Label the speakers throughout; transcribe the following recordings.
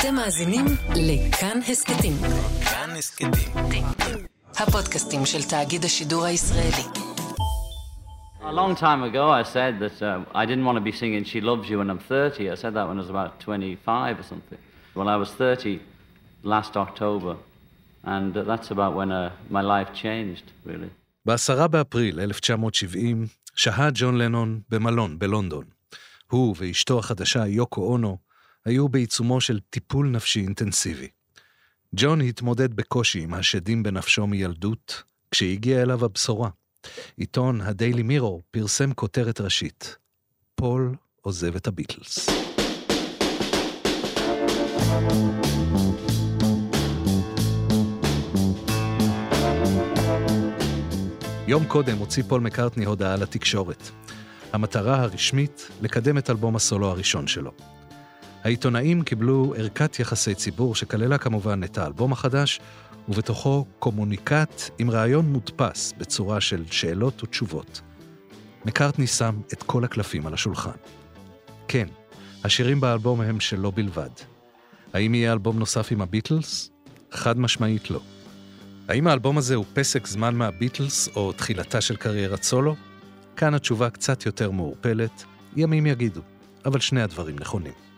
Speaker 1: אתם מאזינים לכאן הסכתים.
Speaker 2: כאן הסכתים.
Speaker 1: הפודקאסטים של תאגיד השידור הישראלי.
Speaker 3: A long time ago, I said that uh, I didn't want to be singing She Loves You when I'm 30. I said that when I was about 25 or something. Well, I was 30 last October, and uh, that's about when uh, my life changed, really.
Speaker 4: בעשרה באפריל 1970 שהה ג'ון לנון במלון בלונדון. הוא ואשתו החדשה, יוקו אונו, היו בעיצומו של טיפול נפשי אינטנסיבי. ג'ון התמודד בקושי עם השדים בנפשו מילדות, כשהגיעה אליו הבשורה. עיתון הדיילי מירור פרסם כותרת ראשית: פול עוזב את הביטלס. יום קודם הוציא פול מקארטני הודעה לתקשורת. המטרה הרשמית, לקדם את אלבום הסולו הראשון שלו. העיתונאים קיבלו ערכת יחסי ציבור שכללה כמובן את האלבום החדש, ובתוכו קומוניקט עם ריאיון מודפס בצורה של שאלות ותשובות. מקארטני שם את כל הקלפים על השולחן. כן, השירים באלבום הם שלו בלבד. האם יהיה אלבום נוסף עם הביטלס? חד משמעית לא. האם האלבום הזה הוא פסק זמן מהביטלס או תחילתה של קריירת סולו? כאן התשובה קצת יותר מעורפלת, ימים יגידו, אבל שני הדברים נכונים.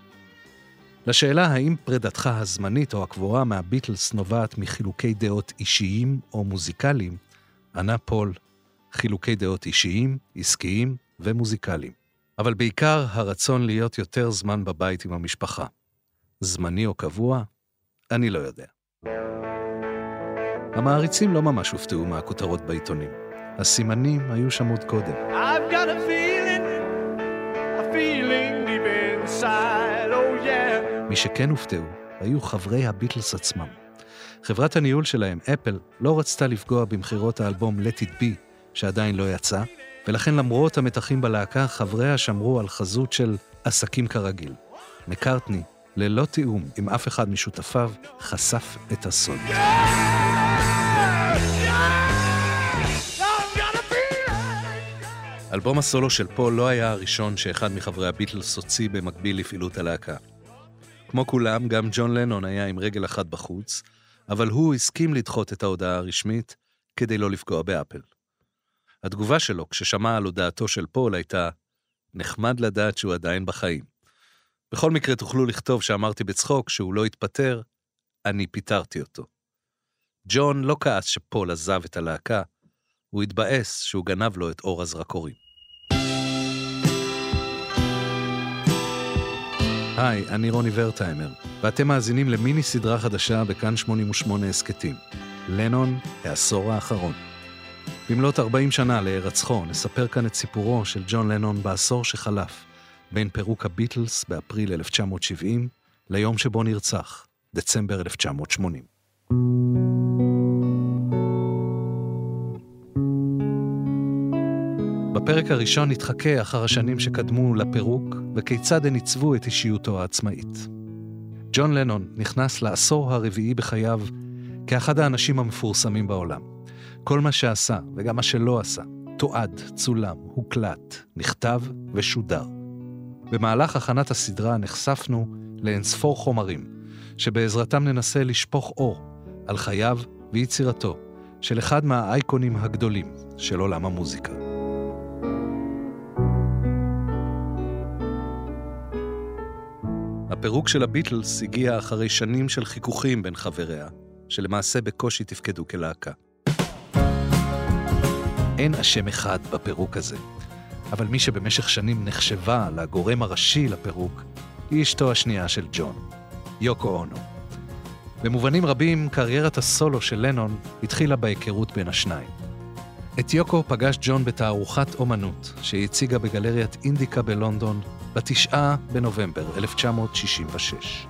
Speaker 4: לשאלה האם פרידתך הזמנית או הקבועה מהביטלס נובעת מחילוקי דעות אישיים או מוזיקליים, ענה פול, חילוקי דעות אישיים, עסקיים ומוזיקליים. אבל בעיקר הרצון להיות יותר זמן בבית עם המשפחה. זמני או קבוע? אני לא יודע. המעריצים לא ממש הופתעו מהכותרות בעיתונים. הסימנים היו שם עוד קודם. I've got a feeling, a feeling deep inside. מי שכן הופתעו היו חברי הביטלס עצמם. חברת הניהול שלהם, אפל, לא רצתה לפגוע במכירות האלבום Let It Be, שעדיין לא יצא, ולכן למרות המתחים בלהקה, חבריה שמרו על חזות של עסקים כרגיל. מקארטני, ללא תיאום עם אף אחד משותפיו, חשף את הסוד. אלבום הסולו של פול לא היה הראשון שאחד מחברי הביטלס הוציא במקביל לפעילות הלהקה. כמו כולם, גם ג'ון לנון היה עם רגל אחת בחוץ, אבל הוא הסכים לדחות את ההודעה הרשמית כדי לא לפגוע באפל. התגובה שלו כששמע על הודעתו של פול הייתה, נחמד לדעת שהוא עדיין בחיים. בכל מקרה תוכלו לכתוב שאמרתי בצחוק שהוא לא התפטר, אני פיטרתי אותו. ג'ון לא כעס שפול עזב את הלהקה, הוא התבאס שהוא גנב לו את אור הזרקורים. היי, אני רוני ורטהיימר, ואתם מאזינים למיני סדרה חדשה בכאן 88 הסכתים, לנון, העשור האחרון. במלאת 40 שנה להירצחו, נספר כאן את סיפורו של ג'ון לנון בעשור שחלף, בין פירוק הביטלס באפריל 1970 ליום שבו נרצח, דצמבר 1980. בפרק הראשון נתחכה אחר השנים שקדמו לפירוק, וכיצד הן עיצבו את אישיותו העצמאית. ג'ון לנון נכנס לעשור הרביעי בחייו כאחד האנשים המפורסמים בעולם. כל מה שעשה, וגם מה שלא עשה, תועד, צולם, הוקלט, נכתב ושודר. במהלך הכנת הסדרה נחשפנו לאינספור חומרים, שבעזרתם ננסה לשפוך אור על חייו ויצירתו של אחד מהאייקונים הגדולים של עולם המוזיקה. הפירוק של הביטלס הגיע אחרי שנים של חיכוכים בין חבריה, שלמעשה בקושי תפקדו כלהקה. אין אשם אחד בפירוק הזה, אבל מי שבמשך שנים נחשבה לגורם הראשי לפירוק, היא אשתו השנייה של ג'ון, יוקו אונו. במובנים רבים, קריירת הסולו של לנון התחילה בהיכרות בין השניים. את יוקו פגש ג'ון בתערוכת אומנות שהציגה בגלריית אינדיקה בלונדון בתשעה בנובמבר 1966.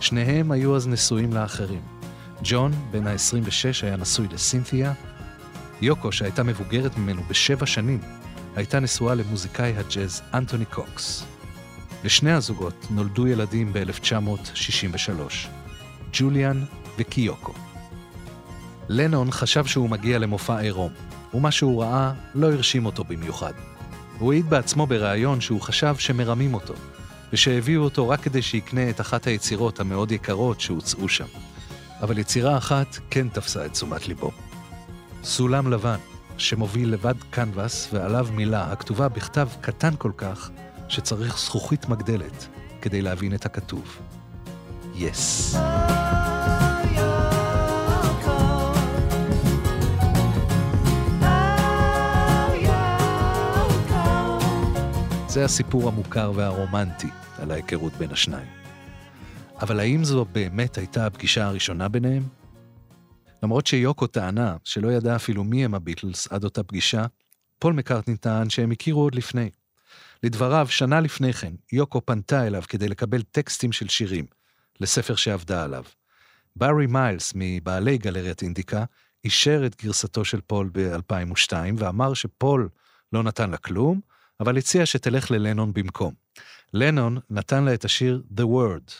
Speaker 4: שניהם היו אז נשואים לאחרים. ג'ון, בן ה-26, היה נשוי לסינתיה. יוקו, שהייתה מבוגרת ממנו בשבע שנים, הייתה נשואה למוזיקאי הג'אז אנטוני קוקס. לשני הזוגות נולדו ילדים ב-1963, ג'וליאן וקיוקו. לנון חשב שהוא מגיע למופע עירום, ומה שהוא ראה לא הרשים אותו במיוחד. הוא העיד בעצמו בריאיון שהוא חשב שמרמים אותו, ושהביאו אותו רק כדי שיקנה את אחת היצירות המאוד יקרות שהוצאו שם. אבל יצירה אחת כן תפסה את תשומת ליבו. סולם לבן, שמוביל לבד קנבס ועליו מילה הכתובה בכתב קטן כל כך, שצריך זכוכית מגדלת כדי להבין את הכתוב. יס. Yes. זה הסיפור המוכר והרומנטי על ההיכרות בין השניים. אבל האם זו באמת הייתה הפגישה הראשונה ביניהם? למרות שיוקו טענה שלא ידעה אפילו מי הם הביטלס עד אותה פגישה, פול מקארטני טען שהם הכירו עוד לפני. לדבריו, שנה לפני כן, יוקו פנתה אליו כדי לקבל טקסטים של שירים, לספר שעבדה עליו. בארי מיילס, מבעלי גלריית אינדיקה, אישר את גרסתו של פול ב-2002, ואמר שפול לא נתן לה כלום, אבל הציע שתלך ללנון במקום. לנון נתן לה את השיר The Word,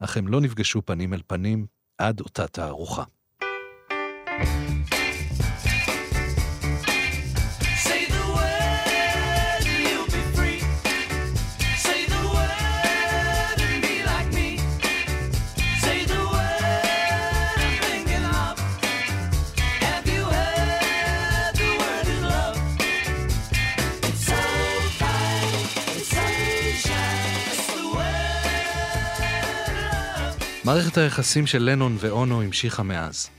Speaker 4: אך הם לא נפגשו פנים אל פנים עד אותה תערוכה. מערכת היחסים של לנון ואונו המשיכה מאז.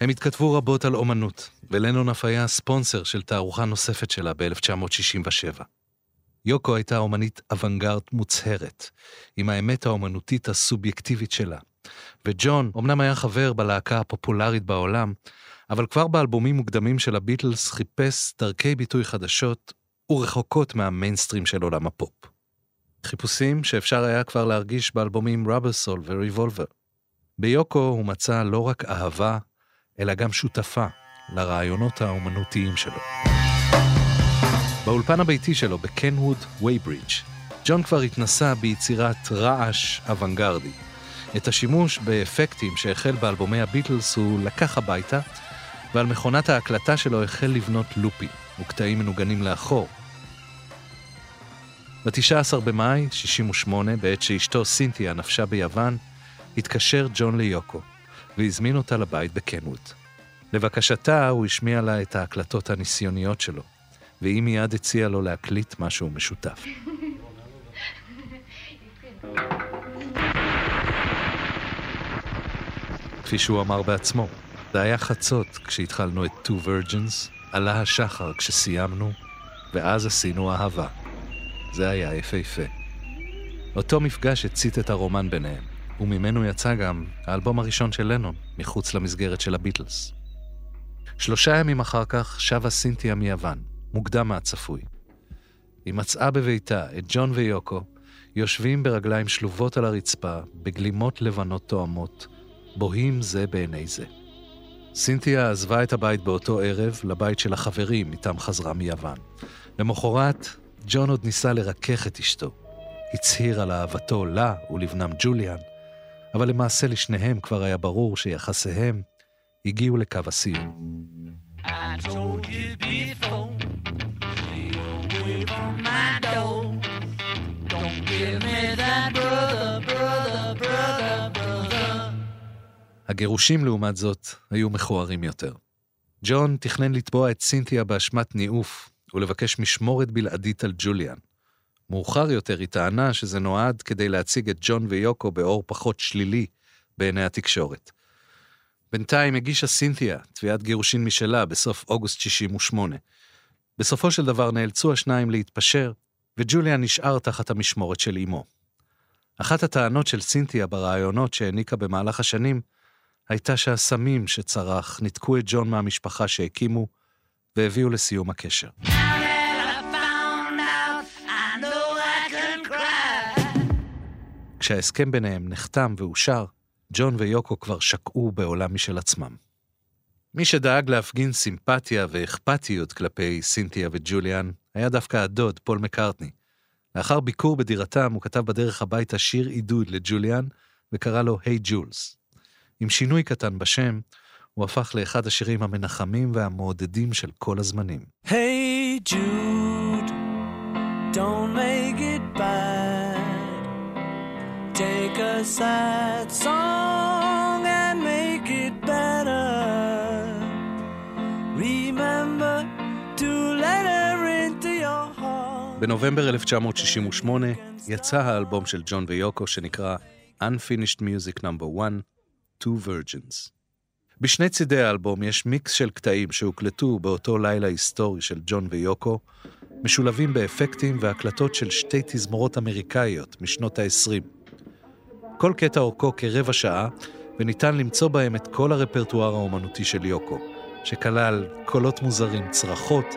Speaker 4: הם התכתבו רבות על אומנות, ולנון אף היה ספונסר של תערוכה נוספת שלה ב-1967. יוקו הייתה אומנית אוונגרד מוצהרת, עם האמת האומנותית הסובייקטיבית שלה. וג'ון אמנם היה חבר בלהקה הפופולרית בעולם, אבל כבר באלבומים מוקדמים של הביטלס חיפש דרכי ביטוי חדשות ורחוקות מהמיינסטרים של עולם הפופ. חיפושים שאפשר היה כבר להרגיש באלבומים Rubber Soul ו Revolver. ביוקו הוא מצא לא רק אהבה, אלא גם שותפה לרעיונות האומנותיים שלו. באולפן הביתי שלו בקנווד וייברידג', ג'ון כבר התנסה ביצירת רעש אוונגרדי. את השימוש באפקטים שהחל באלבומי הביטלס הוא לקח הביתה, ועל מכונת ההקלטה שלו החל לבנות לופים וקטעים מנוגנים לאחור, ב-19 במאי 68, בעת שאשתו סינתיה נפשה ביוון, התקשר ג'ון ליוקו, והזמין אותה לבית בקנווד. לבקשתה, הוא השמיע לה את ההקלטות הניסיוניות שלו, והיא מיד הציעה לו להקליט משהו משותף. כפי שהוא אמר בעצמו, זה היה חצות כשהתחלנו את Two Virgins, עלה השחר כשסיימנו, ואז עשינו אהבה. זה היה יפהפה. אותו מפגש הצית את הרומן ביניהם, וממנו יצא גם האלבום הראשון של לנון, מחוץ למסגרת של הביטלס. שלושה ימים אחר כך שבה סינתיה מיוון, מוקדם מהצפוי. היא מצאה בביתה את ג'ון ויוקו יושבים ברגליים שלובות על הרצפה, בגלימות לבנות תואמות, בוהים זה בעיני זה. סינתיה עזבה את הבית באותו ערב לבית של החברים, איתם חזרה מיוון. למחרת ג'ון עוד ניסה לרכך את אשתו. הצהיר על אהבתו לה ולבנם ג'וליאן, אבל למעשה לשניהם כבר היה ברור שיחסיהם הגיעו לקו הסיום. הגירושים, לעומת זאת, היו מכוערים יותר. ג'ון תכנן לתבוע את סינתיה באשמת ניאוף, ולבקש משמורת בלעדית על ג'וליאן. מאוחר יותר היא טענה שזה נועד כדי להציג את ג'ון ויוקו באור פחות שלילי בעיני התקשורת. בינתיים הגישה סינתיה תביעת גירושין משלה בסוף אוגוסט 68. בסופו של דבר נאלצו השניים להתפשר, וג'וליאן נשאר תחת המשמורת של אמו. אחת הטענות של סינתיה ברעיונות שהעניקה במהלך השנים, הייתה שהסמים שצרח ניתקו את ג'ון מהמשפחה שהקימו, והביאו לסיום הקשר. כשההסכם ביניהם נחתם ואושר, ג'ון ויוקו כבר שקעו בעולם משל עצמם. מי שדאג להפגין סימפתיה ואכפתיות כלפי סינתיה וג'וליאן היה דווקא הדוד, פול מקארטני. לאחר ביקור בדירתם הוא כתב בדרך הביתה שיר עידוד לג'וליאן וקרא לו "היי hey ג'ולס". עם שינוי קטן בשם, הוא הפך לאחד השירים המנחמים והמעודדים של כל הזמנים. Hey Jude, don't make it bad.
Speaker 2: a sad song and make it better. Remember to let her into your heart.
Speaker 4: בנובמבר 1968 יצא האלבום של ג'ון ויוקו שנקרא Unfinished Music No. 1, Two Virgins. בשני צידי האלבום יש מיקס של קטעים שהוקלטו באותו לילה היסטורי של ג'ון ויוקו, משולבים באפקטים והקלטות של שתי תזמורות אמריקאיות משנות ה-20. כל קטע אורכו כרבע שעה, וניתן למצוא בהם את כל הרפרטואר האומנותי של יוקו, שכלל קולות מוזרים, צרחות,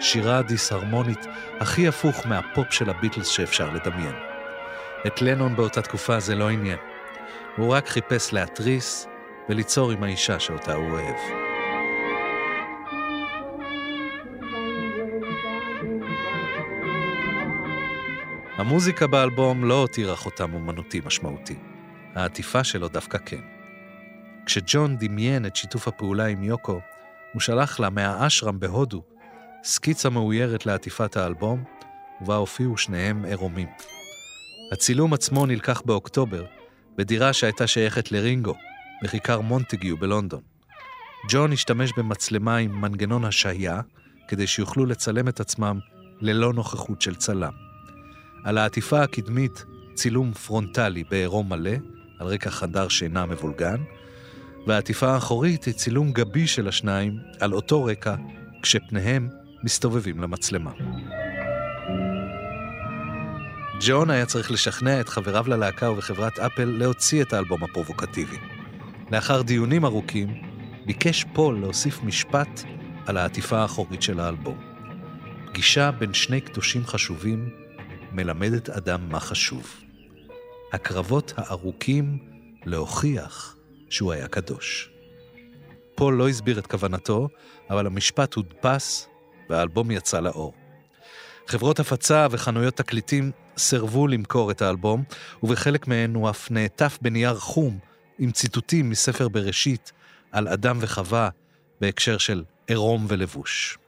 Speaker 4: שירה דיסהרמונית הכי הפוך מהפופ של הביטלס שאפשר לדמיין. את לנון באותה תקופה זה לא עניין. הוא רק חיפש להתריס וליצור עם האישה שאותה הוא אוהב. המוזיקה באלבום לא הותירה חותם אומנותי משמעותי. העטיפה שלו דווקא כן. כשג'ון דמיין את שיתוף הפעולה עם יוקו, הוא שלח לה מהאשרם בהודו סקיצה מאוירת לעטיפת האלבום, ובה הופיעו שניהם עירומים. הצילום עצמו נלקח באוקטובר, בדירה שהייתה שייכת לרינגו, בכיכר מונטגיו בלונדון. ג'ון השתמש במצלמה עם מנגנון השהיה, כדי שיוכלו לצלם את עצמם ללא נוכחות של צלם. על העטיפה הקדמית צילום פרונטלי בעירום מלא, על רקע חדר שינה מבולגן, והעטיפה האחורית היא צילום גבי של השניים על אותו רקע, כשפניהם מסתובבים למצלמה. ג'ון היה צריך לשכנע את חבריו ללהקה ובחברת אפל להוציא את האלבום הפרובוקטיבי. לאחר דיונים ארוכים, ביקש פול להוסיף משפט על העטיפה האחורית של האלבום. פגישה בין שני קדושים חשובים מלמדת אדם מה חשוב. הקרבות הארוכים להוכיח שהוא היה קדוש. פול לא הסביר את כוונתו, אבל המשפט הודפס והאלבום יצא לאור. חברות הפצה וחנויות תקליטים סירבו למכור את האלבום, ובחלק מהן הוא אף נעטף בנייר חום עם ציטוטים מספר בראשית על אדם וחווה בהקשר של עירום ולבוש.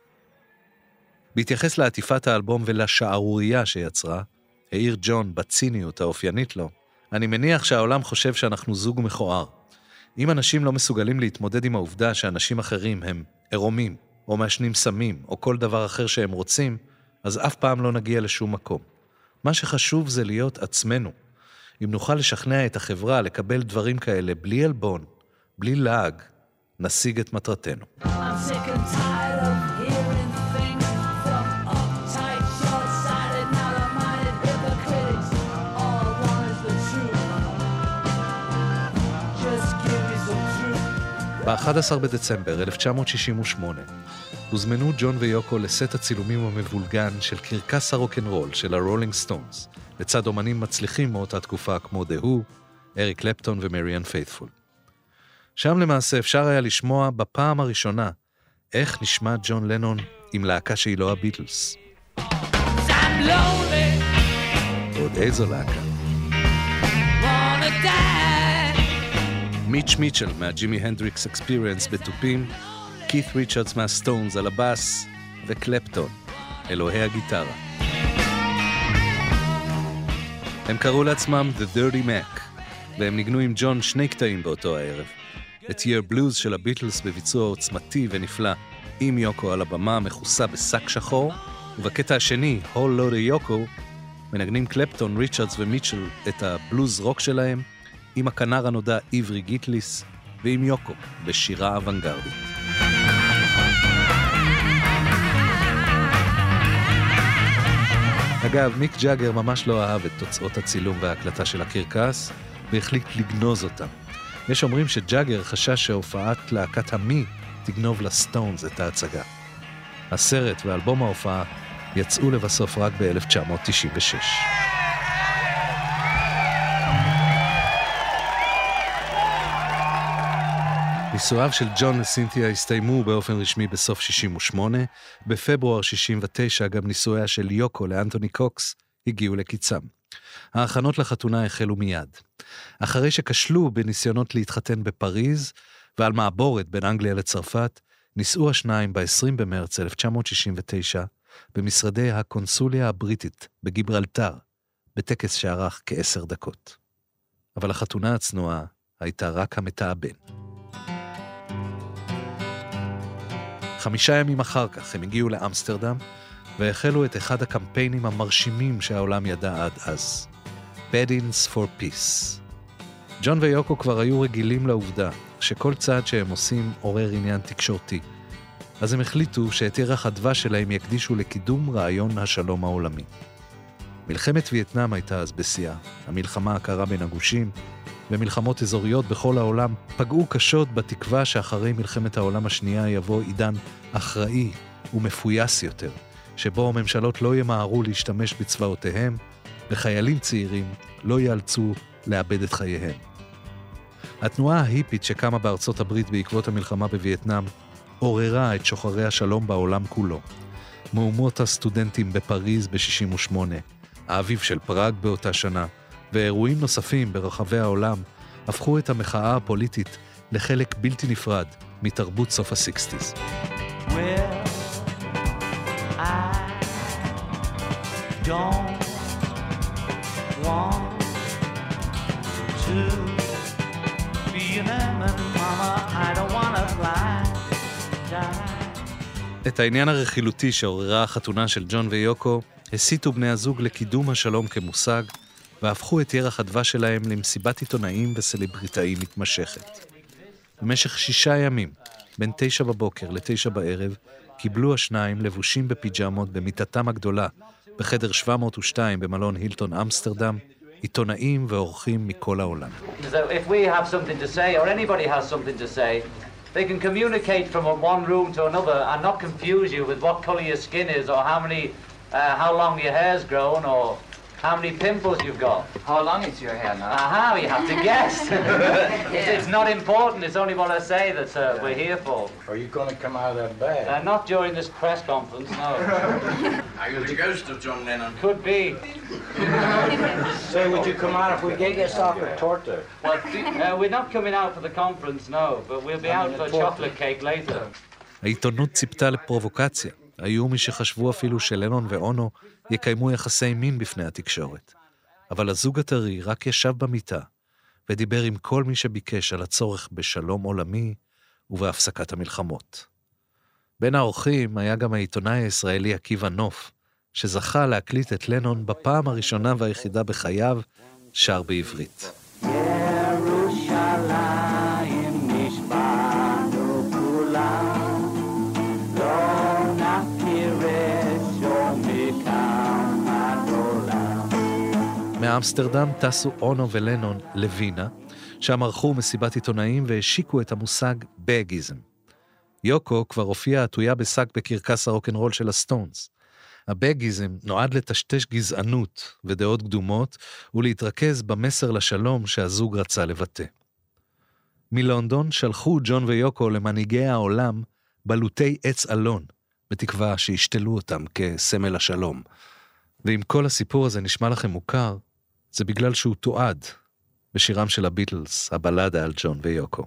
Speaker 4: בהתייחס לעטיפת האלבום ולשערורייה שיצרה, העיר ג'ון בציניות האופיינית לו, אני מניח שהעולם חושב שאנחנו זוג מכוער. אם אנשים לא מסוגלים להתמודד עם העובדה שאנשים אחרים הם עירומים, או מעשנים סמים, או כל דבר אחר שהם רוצים, אז אף פעם לא נגיע לשום מקום. מה שחשוב זה להיות עצמנו. אם נוכל לשכנע את החברה לקבל דברים כאלה בלי עלבון, בלי לעג, נשיג את מטרתנו.
Speaker 2: I'm sick and tired of hearing things from uptight, short-sighted, narrow-minded hypocrites. All I want is the truth. Just give me some truth.
Speaker 4: ב-11 בדצמבר 1968 הוזמנו ג'ון ויוקו לסט הצילומים המבולגן של קרקס הרוקנרול של הרולינג סטונס, לצד אומנים מצליחים מאותה תקופה כמו The Who, אריק קלפטון ומריאן פייתפול. שם למעשה אפשר היה לשמוע בפעם הראשונה איך נשמע ג'ון לנון עם להקה שהיא לא הביטלס. ועוד איזו להקה. מיץ' מיטשל מהג'ימי הנדריקס Experience בתופים, כית ריצ'רדס מהסטונס על הבאס, וקלפטון, אלוהי הגיטרה. הם קראו לעצמם The Dirty Mac, והם ניגנו עם ג'ון שני קטעים באותו הערב. את Yer Blues של הביטלס בביצוע עוצמתי ונפלא, עם יוקו על הבמה מכוסה בשק שחור, ובקטע השני, Whole Lotta Yoko, מנגנים קלפטון, ריצ'רדס ומיטשל את הבלוז רוק שלהם, עם הכנר הנודע עברי גיטליס, ועם יוקו, בשירה אוונגרדית. אגב, מיק ג'אגר ממש לא אהב את תוצאות הצילום וההקלטה של הקרקס, והחליט לגנוז אותם. יש אומרים שג'אגר חשש שהופעת להקת המי תגנוב לסטונס את ההצגה. הסרט ואלבום ההופעה יצאו לבסוף רק ב-1996. נישואיו של ג'ון לסינתיה הסתיימו באופן רשמי בסוף 68, בפברואר 69 גם נישואיה של יוקו לאנטוני קוקס הגיעו לקיצם. ההכנות לחתונה החלו מיד. אחרי שכשלו בניסיונות להתחתן בפריז ועל מעבורת בין אנגליה לצרפת, נישאו השניים ב-20 במרץ 1969 במשרדי הקונסוליה הבריטית בגיברלטר, בטקס שארך כעשר דקות. אבל החתונה הצנועה הייתה רק המתאבן. חמישה ימים אחר כך הם הגיעו לאמסטרדם והחלו את אחד הקמפיינים המרשימים שהעולם ידע עד אז. Beddings for Peace. ג'ון ויוקו כבר היו רגילים לעובדה שכל צעד שהם עושים עורר עניין תקשורתי. אז הם החליטו שאת ירח הדבש שלהם יקדישו לקידום רעיון השלום העולמי. מלחמת וייטנאם הייתה אז בשיאה, המלחמה הקרה בין הגושים, ומלחמות אזוריות בכל העולם פגעו קשות בתקווה שאחרי מלחמת העולם השנייה יבוא עידן אחראי ומפויס יותר, שבו הממשלות לא ימהרו להשתמש בצבאותיהם, וחיילים צעירים לא ייאלצו לאבד את חייהם. התנועה ההיפית שקמה בארצות הברית בעקבות המלחמה בווייטנאם עוררה את שוחרי השלום בעולם כולו. מהומות הסטודנטים בפריז ב-68, האביב של פראג באותה שנה, ואירועים נוספים ברחבי העולם הפכו את המחאה הפוליטית לחלק בלתי נפרד מתרבות סוף הסיקסטיז.
Speaker 5: Well, I don't want to be an lemon, mama. I don't wanna fly, die.
Speaker 4: את העניין הרכילותי שעוררה החתונה של ג'ון ויוקו, הסיטו בני הזוג לקידום השלום כמושג, והפכו את ירח הדבש שלהם למסיבת עיתונאים וסלבריטאים מתמשכת. במשך שישה ימים, בין תשע בבוקר לתשע בערב, קיבלו השניים לבושים בפיג'מות במיטתם הגדולה, בחדר 702 במלון הילטון אמסטרדם, עיתונאים ואורחים מכל העולם.
Speaker 3: So uh, how many pimples you've got.
Speaker 6: How long is your hair now?
Speaker 3: Aha, you have to guess. it's, it's not important. It's only what I say that uh, we're here for.
Speaker 7: Are you going to come out of that bag?
Speaker 3: Uh, not during this press conference, no.
Speaker 7: Are you the ghost of John Lennon?
Speaker 3: Could be.
Speaker 7: Say, would you come out if we gave you a chocolate torta?
Speaker 3: Well, do- uh, we're not coming out for the conference, no, but we'll be out for chocolate cake later.
Speaker 4: העיתונות ציפתה לפרובוקציה. היו מי שחשבו אפילו שלנון ואונו יקיימו יחסי מין בפני התקשורת. אבל הזוג הטרי רק ישב במיטה ודיבר עם כל מי שביקש על הצורך בשלום עולמי ובהפסקת המלחמות. בין האורחים היה גם העיתונאי הישראלי עקיבא נוף, שזכה להקליט את לנון בפעם הראשונה והיחידה בחייו, שר בעברית.
Speaker 5: ירושלים
Speaker 4: מאמסטרדם טסו אונו ולנון לווינה, שם ערכו מסיבת עיתונאים והשיקו את המושג בגיזם. יוקו כבר הופיעה עטויה בשק בקרקס הרוקנרול של הסטונס. הבגיזם נועד לטשטש גזענות ודעות קדומות ולהתרכז במסר לשלום שהזוג רצה לבטא. מלונדון שלחו ג'ון ויוקו למנהיגי העולם בלוטי עץ אלון, בתקווה שישתלו אותם כסמל השלום. ואם כל הסיפור הזה נשמע לכם מוכר, זה בגלל שהוא תועד בשירם של הביטלס, הבלדה על ג'ון ויוקו.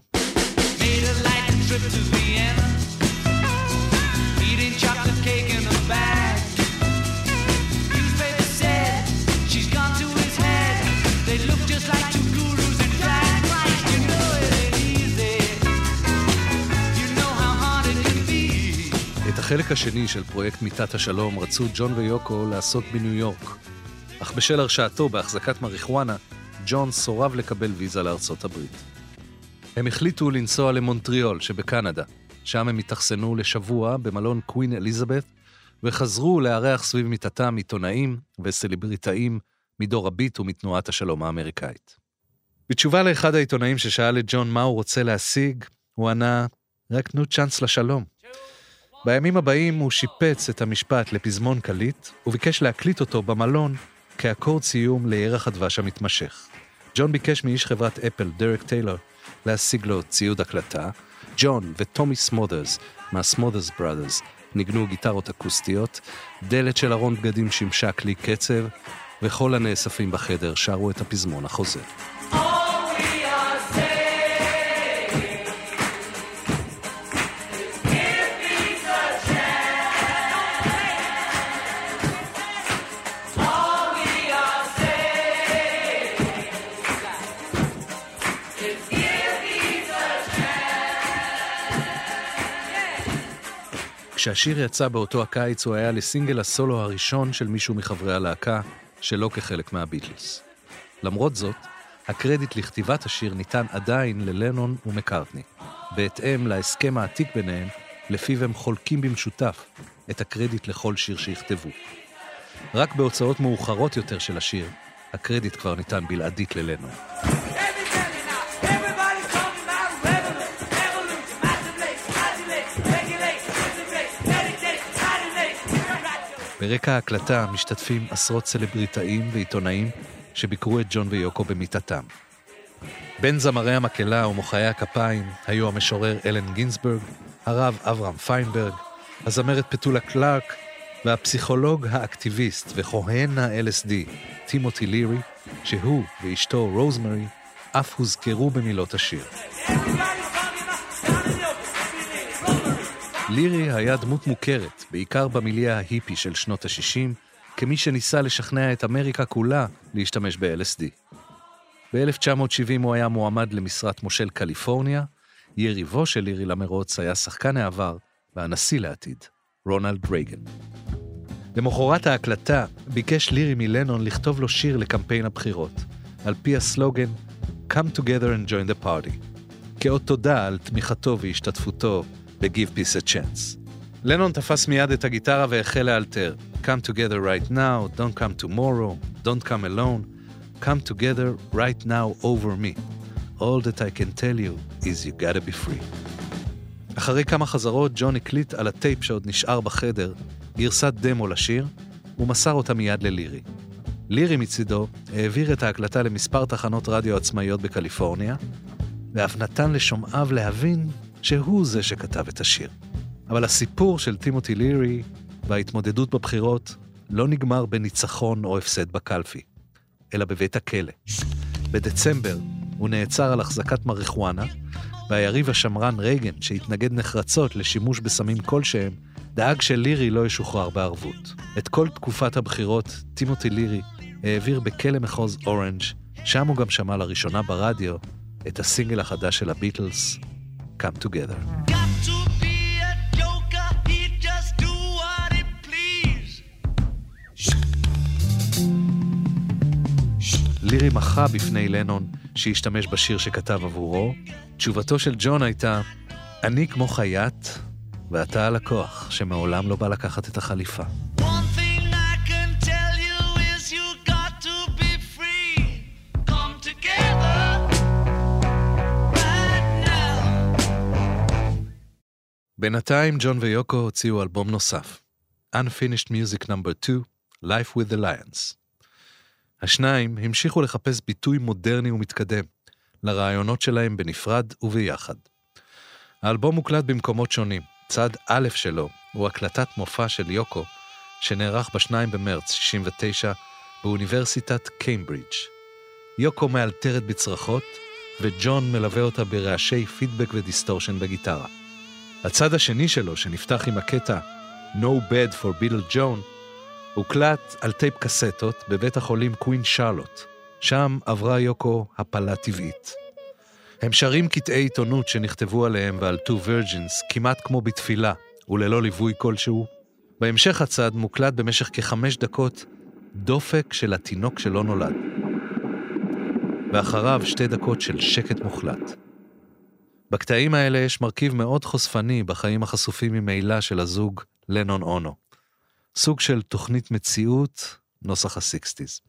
Speaker 4: החלק השני של פרויקט מיטת השלום רצו ג'ון ויוקו לעשות בניו יורק, אך בשל הרשעתו בהחזקת מריחואנה, ג'ון סורב לקבל ויזה לארצות הברית. הם החליטו לנסוע למונטריאול שבקנדה, שם הם התאכסנו לשבוע במלון קווין אליזבת, וחזרו לארח סביב מיטתם עיתונאים וסלבריטאים מדור הביט ומתנועת השלום האמריקאית. בתשובה לאחד העיתונאים ששאל את ג'ון מה הוא רוצה להשיג, הוא ענה, רק תנו צ'אנס לשלום. בימים הבאים הוא שיפץ את המשפט לפזמון קליט, וביקש להקליט אותו במלון כאקורד סיום לירח הדבש המתמשך. ג'ון ביקש מאיש חברת אפל, דרק טיילור, להשיג לו ציוד הקלטה. ג'ון וטומי סמודרס, מה Smothers Brothers, ניגנו גיטרות אקוסטיות, דלת של ארון בגדים שימשה כלי קצב, וכל הנאספים בחדר שרו את הפזמון החוזר. כשהשיר יצא באותו הקיץ הוא היה לסינגל הסולו הראשון של מישהו מחברי הלהקה, שלא כחלק מהביטלס. למרות זאת, הקרדיט לכתיבת השיר ניתן עדיין ללנון ומקארטני, בהתאם להסכם העתיק ביניהם, לפיו הם חולקים במשותף את הקרדיט לכל שיר שיכתבו. רק בהוצאות מאוחרות יותר של השיר, הקרדיט כבר ניתן בלעדית ללנון. ברקע ההקלטה משתתפים עשרות סלבריטאים ועיתונאים שביקרו את ג'ון ויוקו במיטתם. בין זמרי המקהלה ומוחאי הכפיים היו המשורר אלן גינזברג, הרב אברהם פיינברג, הזמרת פטולה קלארק והפסיכולוג האקטיביסט וכהן ה-LSD, טימותי לירי, שהוא ואשתו רוזמרי אף הוזכרו במילות השיר. לירי היה דמות מוכרת, בעיקר במיליה ההיפי של שנות ה-60, כמי שניסה לשכנע את אמריקה כולה להשתמש ב-LSD. ב-1970 הוא היה מועמד למשרת מושל קליפורניה, יריבו של לירי למרוץ היה שחקן העבר והנשיא לעתיד, רונלד רייגן. למחרת ההקלטה ביקש לירי מלנון לכתוב לו שיר לקמפיין הבחירות, על פי הסלוגן Come together and join the party, כאות תודה על תמיכתו והשתתפותו ב-Give Peace a Chance. לנון תפס מיד את הגיטרה והחל לאלתר Come together right now, don't come tomorrow, don't come alone, come together right now over me. All that I can tell you is you gotta be free. אחרי כמה חזרות, ג'ון הקליט על הטייפ שעוד נשאר בחדר גרסת דמו לשיר, ומסר אותה מיד ללירי. לירי מצידו העביר את ההקלטה למספר תחנות רדיו עצמאיות בקליפורניה, ואף נתן לשומעיו להבין שהוא זה שכתב את השיר. אבל הסיפור של טימותי לירי וההתמודדות בבחירות לא נגמר בניצחון או הפסד בקלפי, אלא בבית הכלא. בדצמבר הוא נעצר על החזקת מריחואנה, והיריב השמרן רייגן, שהתנגד נחרצות לשימוש בסמים כלשהם, דאג שלירי לא ישוחרר בערבות. את כל תקופת הבחירות, טימותי לירי העביר בכלא מחוז אורנג', שם הוא גם שמע לראשונה ברדיו את הסינגל החדש של הביטלס, Come Together. לירי מחה בפני לנון שהשתמש בשיר שכתב עבורו. תשובתו של ג'ון הייתה, אני כמו חייט, ואתה הלקוח שמעולם לא בא לקחת את החליפה. בינתיים ג'ון ויוקו הוציאו אלבום נוסף, Unfinished Music No. 2, Life with the Lions. השניים המשיכו לחפש ביטוי מודרני ומתקדם לרעיונות שלהם בנפרד וביחד. האלבום מוקלט במקומות שונים. צד א' שלו הוא הקלטת מופע של יוקו, שנערך ב-2 במרץ 69 באוניברסיטת קיימברידג'. יוקו מאלתרת בצרחות, וג'ון מלווה אותה ברעשי פידבק ודיסטורשן בגיטרה. הצד השני שלו, שנפתח עם הקטע No Bed for Beatle John, הוקלט על טייפ קסטות בבית החולים קווין שרלוט. שם עברה יוקו הפלה טבעית. הם שרים קטעי עיתונות שנכתבו עליהם ועל Two Virgins כמעט כמו בתפילה, וללא ליווי כלשהו. בהמשך הצד מוקלט במשך כחמש דקות דופק של התינוק שלא נולד. ואחריו שתי דקות של שקט מוחלט. בקטעים האלה יש מרכיב מאוד חושפני בחיים החשופים ממילא של הזוג לנון-אונו. סוג של תוכנית מציאות נוסח הסיקסטיז.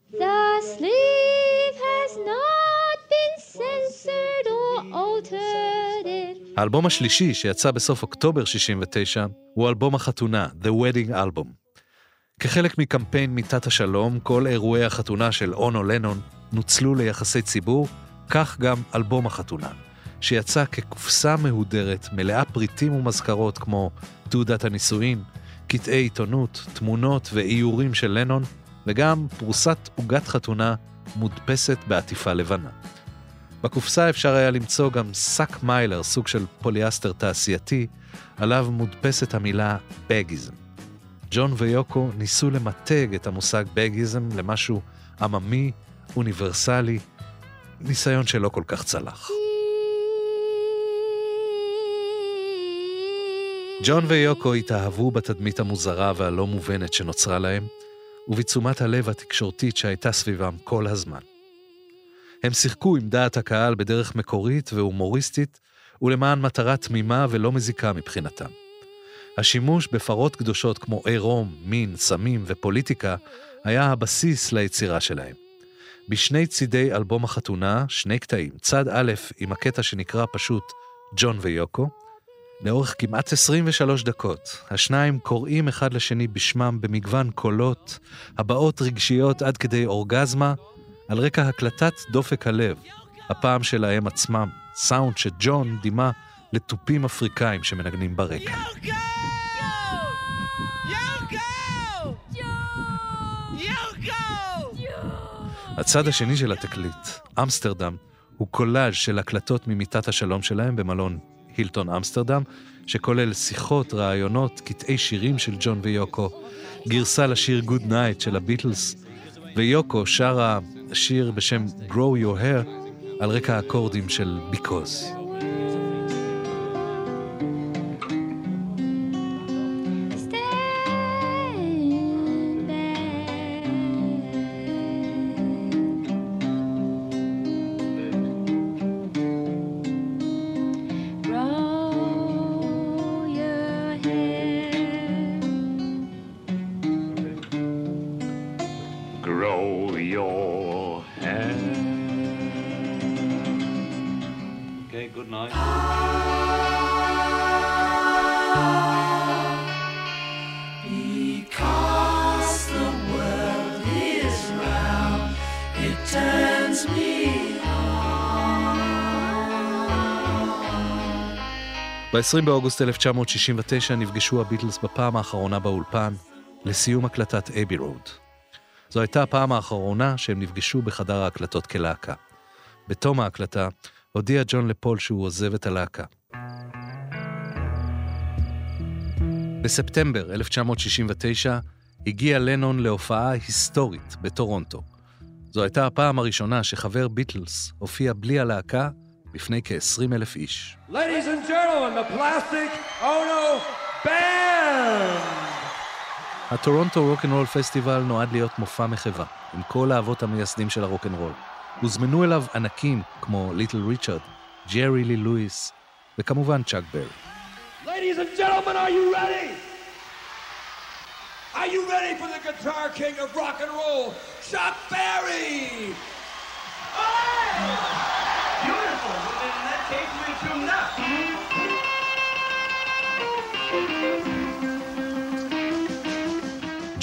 Speaker 4: האלבום השלישי, שיצא בסוף אוקטובר 69, הוא אלבום החתונה, The Wedding Album. כחלק מקמפיין מיטת השלום, כל אירועי החתונה של אונו לנון נוצלו ליחסי ציבור, כך גם אלבום החתונה, שיצא כקופסה מהודרת, מלאה פריטים ומזכרות כמו תעודת הנישואין, קטעי עיתונות, תמונות ואיורים של לנון, וגם פרוסת עוגת חתונה מודפסת בעטיפה לבנה. בקופסה אפשר היה למצוא גם שק Mylar, סוג של פוליאסטר תעשייתי, עליו מודפסת המילה Bagism. ג'ון ויוקו ניסו למתג את המושג Bagism למשהו עממי, אוניברסלי, ניסיון שלא כל כך צלח. ג'ון ויוקו התאהבו בתדמית המוזרה והלא מובנת שנוצרה להם, ובתשומת הלב התקשורתית שהייתה סביבם כל הזמן. הם שיחקו עם דעת הקהל בדרך מקורית והומוריסטית, ולמען מטרה תמימה ולא מזיקה מבחינתם. השימוש בפרות קדושות כמו עירום, מין, סמים ופוליטיקה היה הבסיס ליצירה שלהם. בשני צידי אלבום החתונה, שני קטעים, צד א' עם הקטע שנקרא פשוט ג'ון ויוקו, לאורך כמעט 23 דקות, השניים קוראים אחד לשני בשמם במגוון קולות, הבעות רגשיות עד כדי אורגזמה, על רקע הקלטת דופק הלב, הפעם שלהם עצמם, סאונד שג'ון דימה לתופים אפריקאים שמנגנים ברקע. הצד השני של התקליט, אמסטרדם, הוא קולאז' של הקלטות ממיטת השלום שלהם במלון הילטון אמסטרדם, שכולל שיחות, ראיונות, קטעי שירים של ג'ון ויוקו, גרסה לשיר Good Night של הביטלס, ויוקו שרה שיר בשם Grow Your Hair על רקע האקורדים של Because. ב-20 באוגוסט 1969 נפגשו הביטלס בפעם האחרונה באולפן לסיום הקלטת אייבי רוד. זו הייתה הפעם האחרונה שהם נפגשו בחדר ההקלטות כלהקה. בתום ההקלטה הודיע ג'ון לפול שהוא עוזב את הלהקה. בספטמבר 1969 הגיע לנון להופעה היסטורית בטורונטו. זו הייתה הפעם הראשונה שחבר ביטלס הופיע בלי הלהקה בפני כ-20 אלף איש.
Speaker 7: Ladies and gentlemen, the Plastic Ono Band!
Speaker 4: הטורונטו רוקנרול פסטיבל נועד להיות מופע מחווה, עם כל האבות המייסדים של הרוקנרול. הוזמנו אליו ענקים כמו ליטל ריצ'רד, ג'רי לי לואיס, וכמובן צ'אק ברי.
Speaker 7: Ladies and gentlemen, are you ready? Are you ready for the guitar king of rock and roll, Chuck Berry? Beautiful. And that takes me to nuts.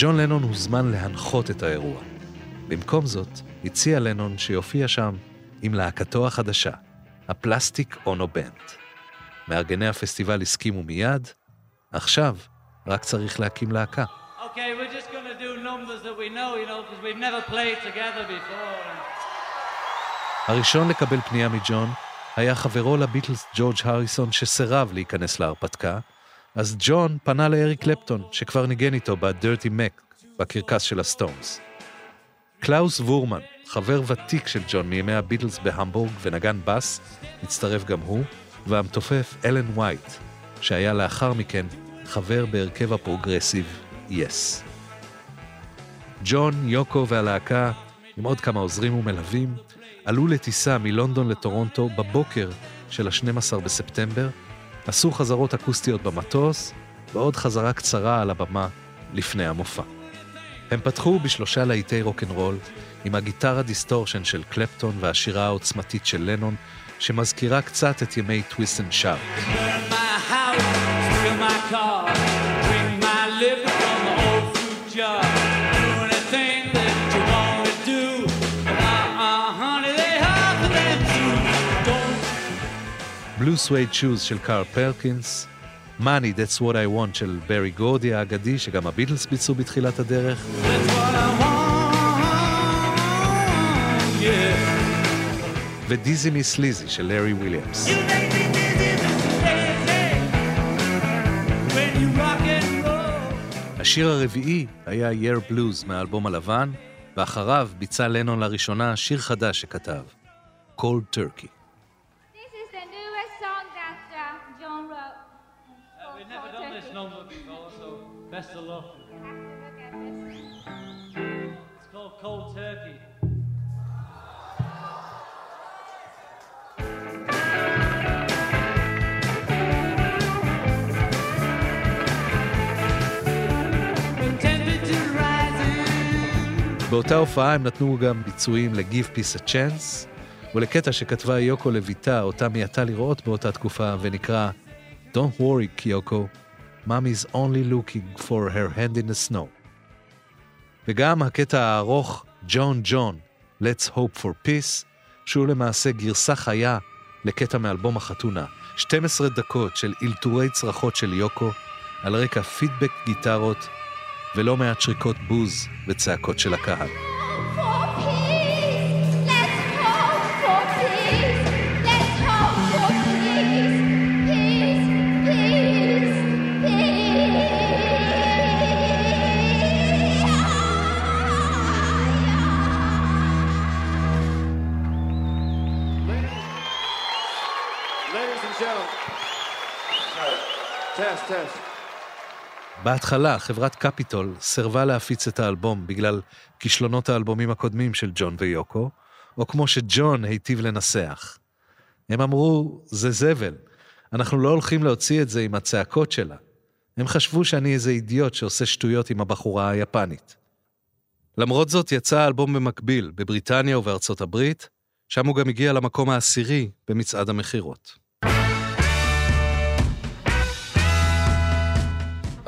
Speaker 4: ג'ון לנון הוזמן להנחות את האירוע. במקום זאת, הציע לנון שיופיע שם עם להקתו החדשה, הפלסטיק אונו בנד. מארגני הפסטיבל הסכימו מיד, עכשיו רק צריך להקים להקה.
Speaker 5: Okay, we're just gonna do numbers that we know, you know, because we've never played together before.
Speaker 4: הראשון לקבל פנייה מג'ון היה חברו לביטלס ג'ורג' הריסון שסירב להיכנס להרפתקה, אז ג'ון פנה לאריק קלפטון, שכבר ניגן איתו ב-Dirty Mac, בקרקס של הסטונס. קלאוס וורמן, חבר ותיק של ג'ון מימי הביטלס בהמבורג ונגן בס, הצטרף גם הוא, והמתופף אלן וייט, שהיה לאחר מכן חבר בהרכב הפרוגרסיב Yes. ג'ון, יוקו והלהקה, עם עוד כמה עוזרים ומלווים, עלו לטיסה מלונדון לטורונטו בבוקר של ה-12 בספטמבר, עשו חזרות אקוסטיות במטוס, ועוד חזרה קצרה על הבמה לפני המופע. הם פתחו בשלושה להיטי רוקנרול, עם הגיטרה דיסטורשן של קלפטון והשירה העוצמתית של לנון, שמזכירה קצת את ימי
Speaker 5: Twist and Shout.
Speaker 4: Blue Suede Shoes של קארל פרקינס, Money, That's What I Want של ברי גורדי האגדי, שגם הביטלס ביצעו בתחילת הדרך,
Speaker 5: want, yeah.
Speaker 4: ודיזי מי סליזי של לארי וויליאמס. השיר הרביעי היה Year Blues מהאלבום הלבן, ואחריו ביצע לנון לראשונה שיר חדש שכתב, Cold Turkey.
Speaker 5: Best of luck. It's called Cold Turkey.
Speaker 4: באותה הופעה הם נתנו גם ביצועים ל-Give Peace a Chance, ולקטע שכתבה יוקו לביתה, אותה מיעטה לראות באותה תקופה, ונקרא Don't worry, קיוקו, Mommy's only looking for her hand in the snow. וגם הקטע הארוך, ג'ון ג'ון, Let's Hope for Peace, שהוא למעשה גרסה חיה לקטע מאלבום החתונה. 12 דקות של אלתורי צרחות של יוקו, על רקע פידבק גיטרות ולא מעט שריקות בוז וצעקות של הקהל.
Speaker 8: Test, test.
Speaker 4: בהתחלה חברת קפיטול סירבה להפיץ את האלבום בגלל כישלונות האלבומים הקודמים של ג'ון ויוקו, או כמו שג'ון היטיב לנסח. הם אמרו, זה זבל, אנחנו לא הולכים להוציא את זה עם הצעקות שלה. הם חשבו שאני איזה אידיוט שעושה שטויות עם הבחורה היפנית. למרות זאת יצא האלבום במקביל, בבריטניה ובארצות הברית, שם הוא גם הגיע למקום העשירי במצעד המכירות.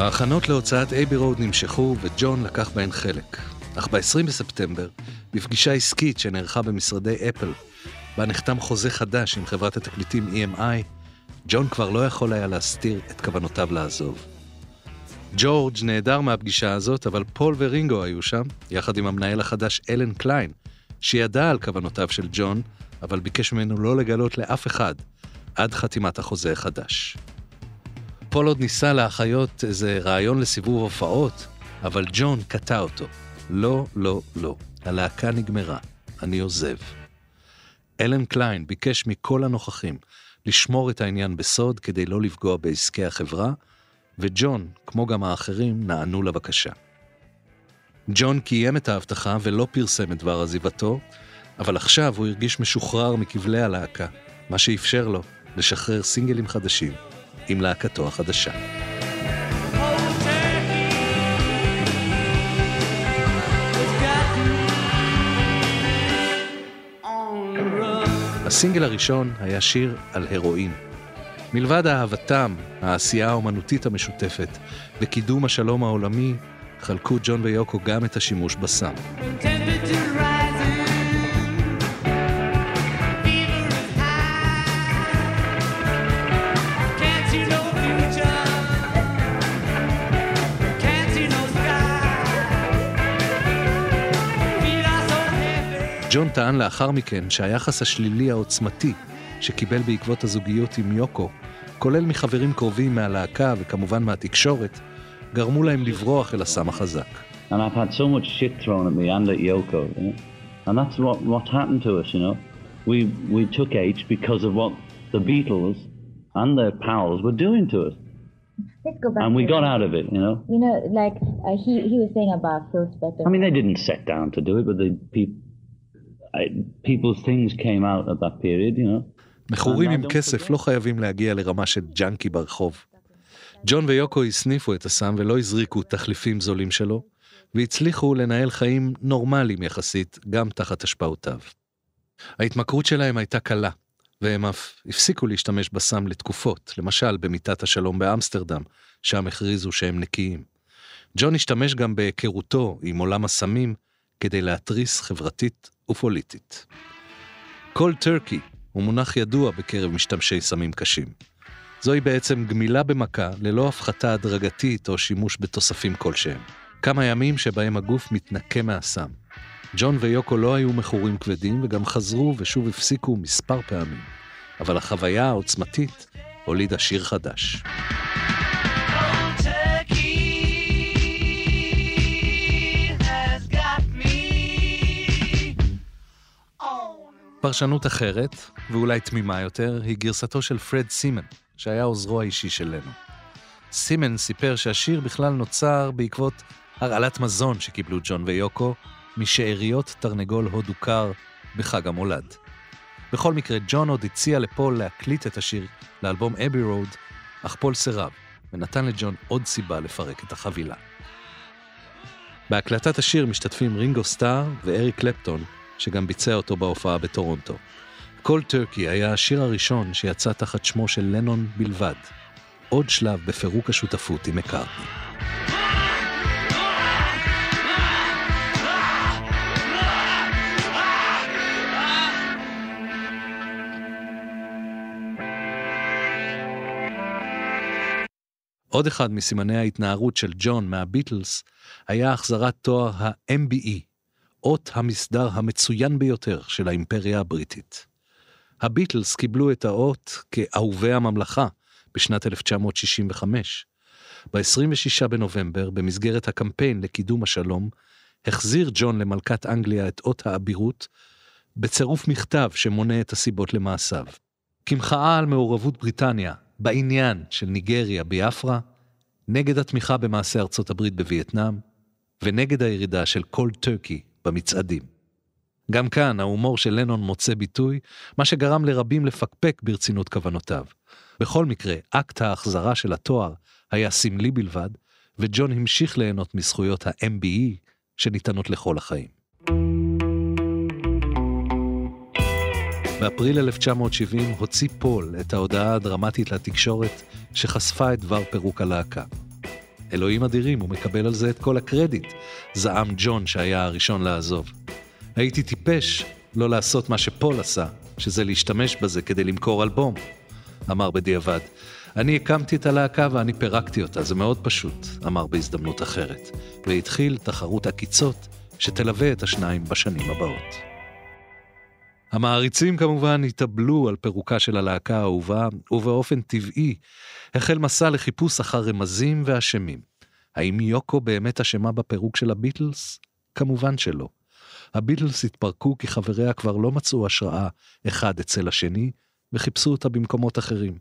Speaker 4: ההכנות להוצאת אייבי רוד נמשכו וג'ון לקח בהן חלק. אך ב-20 בספטמבר, בפגישה עסקית שנערכה במשרדי אפל, בה נחתם חוזה חדש עם חברת התקליטים EMI, ג'ון כבר לא יכול היה להסתיר את כוונותיו לעזוב. ג'ורג' נעדר מהפגישה הזאת, אבל פול ורינגו היו שם, יחד עם המנהל החדש אלן קליין, שידע על כוונותיו של ג'ון, אבל ביקש ממנו לא לגלות לאף אחד עד חתימת החוזה החדש. פול עוד ניסה להחיות איזה רעיון לסיבוב הופעות, אבל ג'ון קטע אותו. לא, לא, לא. הלהקה נגמרה. אני עוזב. אלן קליין ביקש מכל הנוכחים לשמור את העניין בסוד כדי לא לפגוע בעסקי החברה, וג'ון, כמו גם האחרים, נענו לבקשה. ג'ון קיים את ההבטחה ולא פרסם את דבר עזיבתו, אבל עכשיו הוא הרגיש משוחרר מכבלי הלהקה, מה שאפשר לו לשחרר סינגלים חדשים עם להקתו החדשה. הסינגל הראשון היה שיר על הרואין. מלבד אהבתם, העשייה האומנותית המשותפת וקידום השלום העולמי, חלקו ג'ון ויוקו גם את השימוש בסם.
Speaker 5: Rising.
Speaker 4: ג'ון טען לאחר מכן שהיחס השלילי העוצמתי שקיבל בעקבות הזוגיות עם יוקו, כולל מחברים קרובים מהלהקה וכמובן מהתקשורת, גרמו להם לברוח אל הסם החזק.
Speaker 3: And I've had so much shit thrown at me and at Yoko, you know? and that's what what happened to us. You know, we we took H because of what the Beatles and their pals were doing to us,
Speaker 9: Let's go back.
Speaker 3: and we got out of it. You know,
Speaker 9: You know, like uh, he he was saying about Phil Spector.
Speaker 3: I mean, they didn't set down to do it, but the pe- people's things came out at that period. You know.
Speaker 4: מכורים עם כסף. לא חייבים להגיע לרמה של ג'אנקי ברחוב. ג'ון ויוקו הסניפו את הסם ולא הזריקו תחליפים זולים שלו, והצליחו לנהל חיים נורמליים יחסית, גם תחת השפעותיו. ההתמכרות שלהם הייתה קלה, והם אף הפסיקו להשתמש בסם לתקופות, למשל במיטת השלום באמסטרדם, שם הכריזו שהם נקיים. ג'ון השתמש גם בהיכרותו עם עולם הסמים כדי להתריס חברתית ופוליטית. כל טרקי הוא מונח ידוע בקרב משתמשי סמים קשים. זוהי בעצם גמילה במכה ללא הפחתה הדרגתית או שימוש בתוספים כלשהם. כמה ימים שבהם הגוף מתנקה מהסם. ג'ון ויוקו לא היו מכורים כבדים וגם חזרו ושוב הפסיקו מספר פעמים. אבל החוויה העוצמתית הולידה שיר חדש. פרשנות אחרת, ואולי תמימה יותר, היא גרסתו של פרד סימן, שהיה עוזרו האישי של לנון. סימן סיפר שהשיר בכלל נוצר בעקבות הרעלת מזון שקיבלו ג'ון ויוקו משאריות תרנגול הודו קר בחג המולד. בכל מקרה, ג'ון עוד הציע לפול להקליט את השיר לאלבום אבי רוד, אך פול סירב, ונתן לג'ון עוד סיבה לפרק את החבילה. בהקלטת השיר משתתפים רינגו סטאר ואריק קלפטון, שגם ביצע אותו בהופעה בטורונטו. כל טורקי היה השיר הראשון שיצא תחת שמו של לנון בלבד. עוד שלב בפירוק השותפות עם מקארטני. עוד אחד מסימני ההתנערות של ג'ון מהביטלס היה החזרת תואר ה-MBE, אות המסדר המצוין ביותר של האימפריה הבריטית. הביטלס קיבלו את האות כאהובי הממלכה בשנת 1965. ב-26 בנובמבר, במסגרת הקמפיין לקידום השלום, החזיר ג'ון למלכת אנגליה את אות האבירות, בצירוף מכתב שמונה את הסיבות למעשיו. כמחאה על מעורבות בריטניה בעניין של ניגריה ביאפרה, נגד התמיכה במעשה ארצות הברית בווייטנאם, ונגד הירידה של כל טורקי במצעדים. גם כאן ההומור של לנון מוצא ביטוי, מה שגרם לרבים לפקפק ברצינות כוונותיו. בכל מקרה, אקט ההחזרה של התואר היה סמלי בלבד, וג'ון המשיך ליהנות מזכויות ה-MBE שניתנות לכל החיים. באפריל 1970 הוציא פול את ההודעה הדרמטית לתקשורת שחשפה את דבר פירוק הלהקה. אלוהים אדירים, הוא מקבל על זה את כל הקרדיט, זעם ג'ון שהיה הראשון לעזוב. הייתי טיפש לא לעשות מה שפול עשה, שזה להשתמש בזה כדי למכור אלבום, אמר בדיעבד. אני הקמתי את הלהקה ואני פירקתי אותה, זה מאוד פשוט, אמר בהזדמנות אחרת, והתחיל תחרות עקיצות שתלווה את השניים בשנים הבאות. המעריצים כמובן התאבלו על פירוקה של הלהקה האהובה, ובאופן טבעי החל מסע לחיפוש אחר רמזים ואשמים. האם יוקו באמת אשמה בפירוק של הביטלס? כמובן שלא. הביטלס התפרקו כי חבריה כבר לא מצאו השראה אחד אצל השני, וחיפשו אותה במקומות אחרים.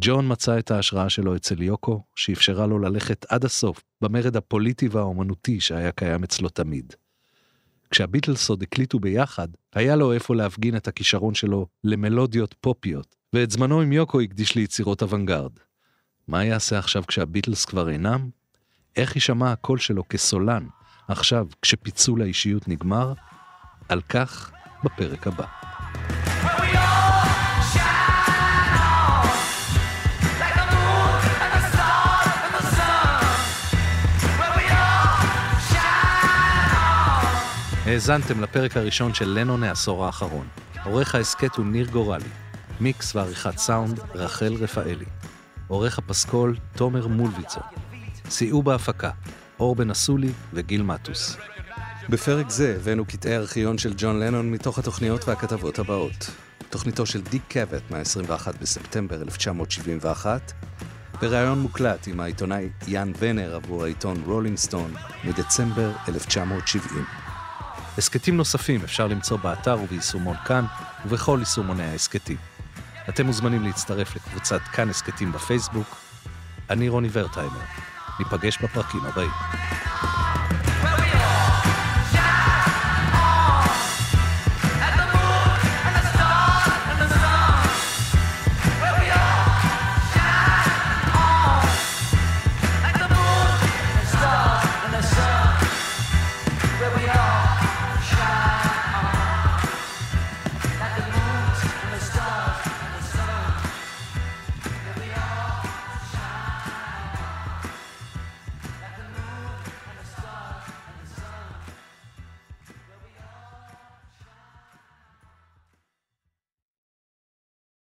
Speaker 4: ג'ון מצא את ההשראה שלו אצל יוקו, שאפשרה לו ללכת עד הסוף במרד הפוליטי והאומנותי שהיה קיים אצלו תמיד. כשהביטלס עוד הקליטו ביחד, היה לו איפה להפגין את הכישרון שלו למלודיות פופיות, ואת זמנו עם יוקו הקדיש ליצירות אוונגרד. מה יעשה עכשיו כשהביטלס כבר אינם? איך יישמע הקול שלו כסולן, עכשיו כשפיצול האישיות נגמר? על כך בפרק הבא. האזנתם לפרק הראשון של לנון העשור האחרון. עורך ההסכת הוא ניר גורלי. מיקס ועריכת סאונד, רחל רפאלי. עורך הפסקול, תומר מולביצר. סייעו בהפקה, אור בן אסולי וגיל מטוס. בפרק זה הבאנו קטעי ארכיון של ג'ון לנון מתוך התוכניות והכתבות הבאות. תוכניתו של דיק קאבט מה-21 בספטמבר 1971, בריאיון מוקלט עם העיתונאי יאן ונר עבור העיתון רולינג סטון מדצמבר 1970. הסכתים נוספים אפשר למצוא באתר וביישומון כאן ובכל יישומוני ההסכתים. אתם מוזמנים להצטרף לקבוצת כאן הסכתים בפייסבוק. אני רוני ורטהיימר. ניפגש בפרקים הבאים.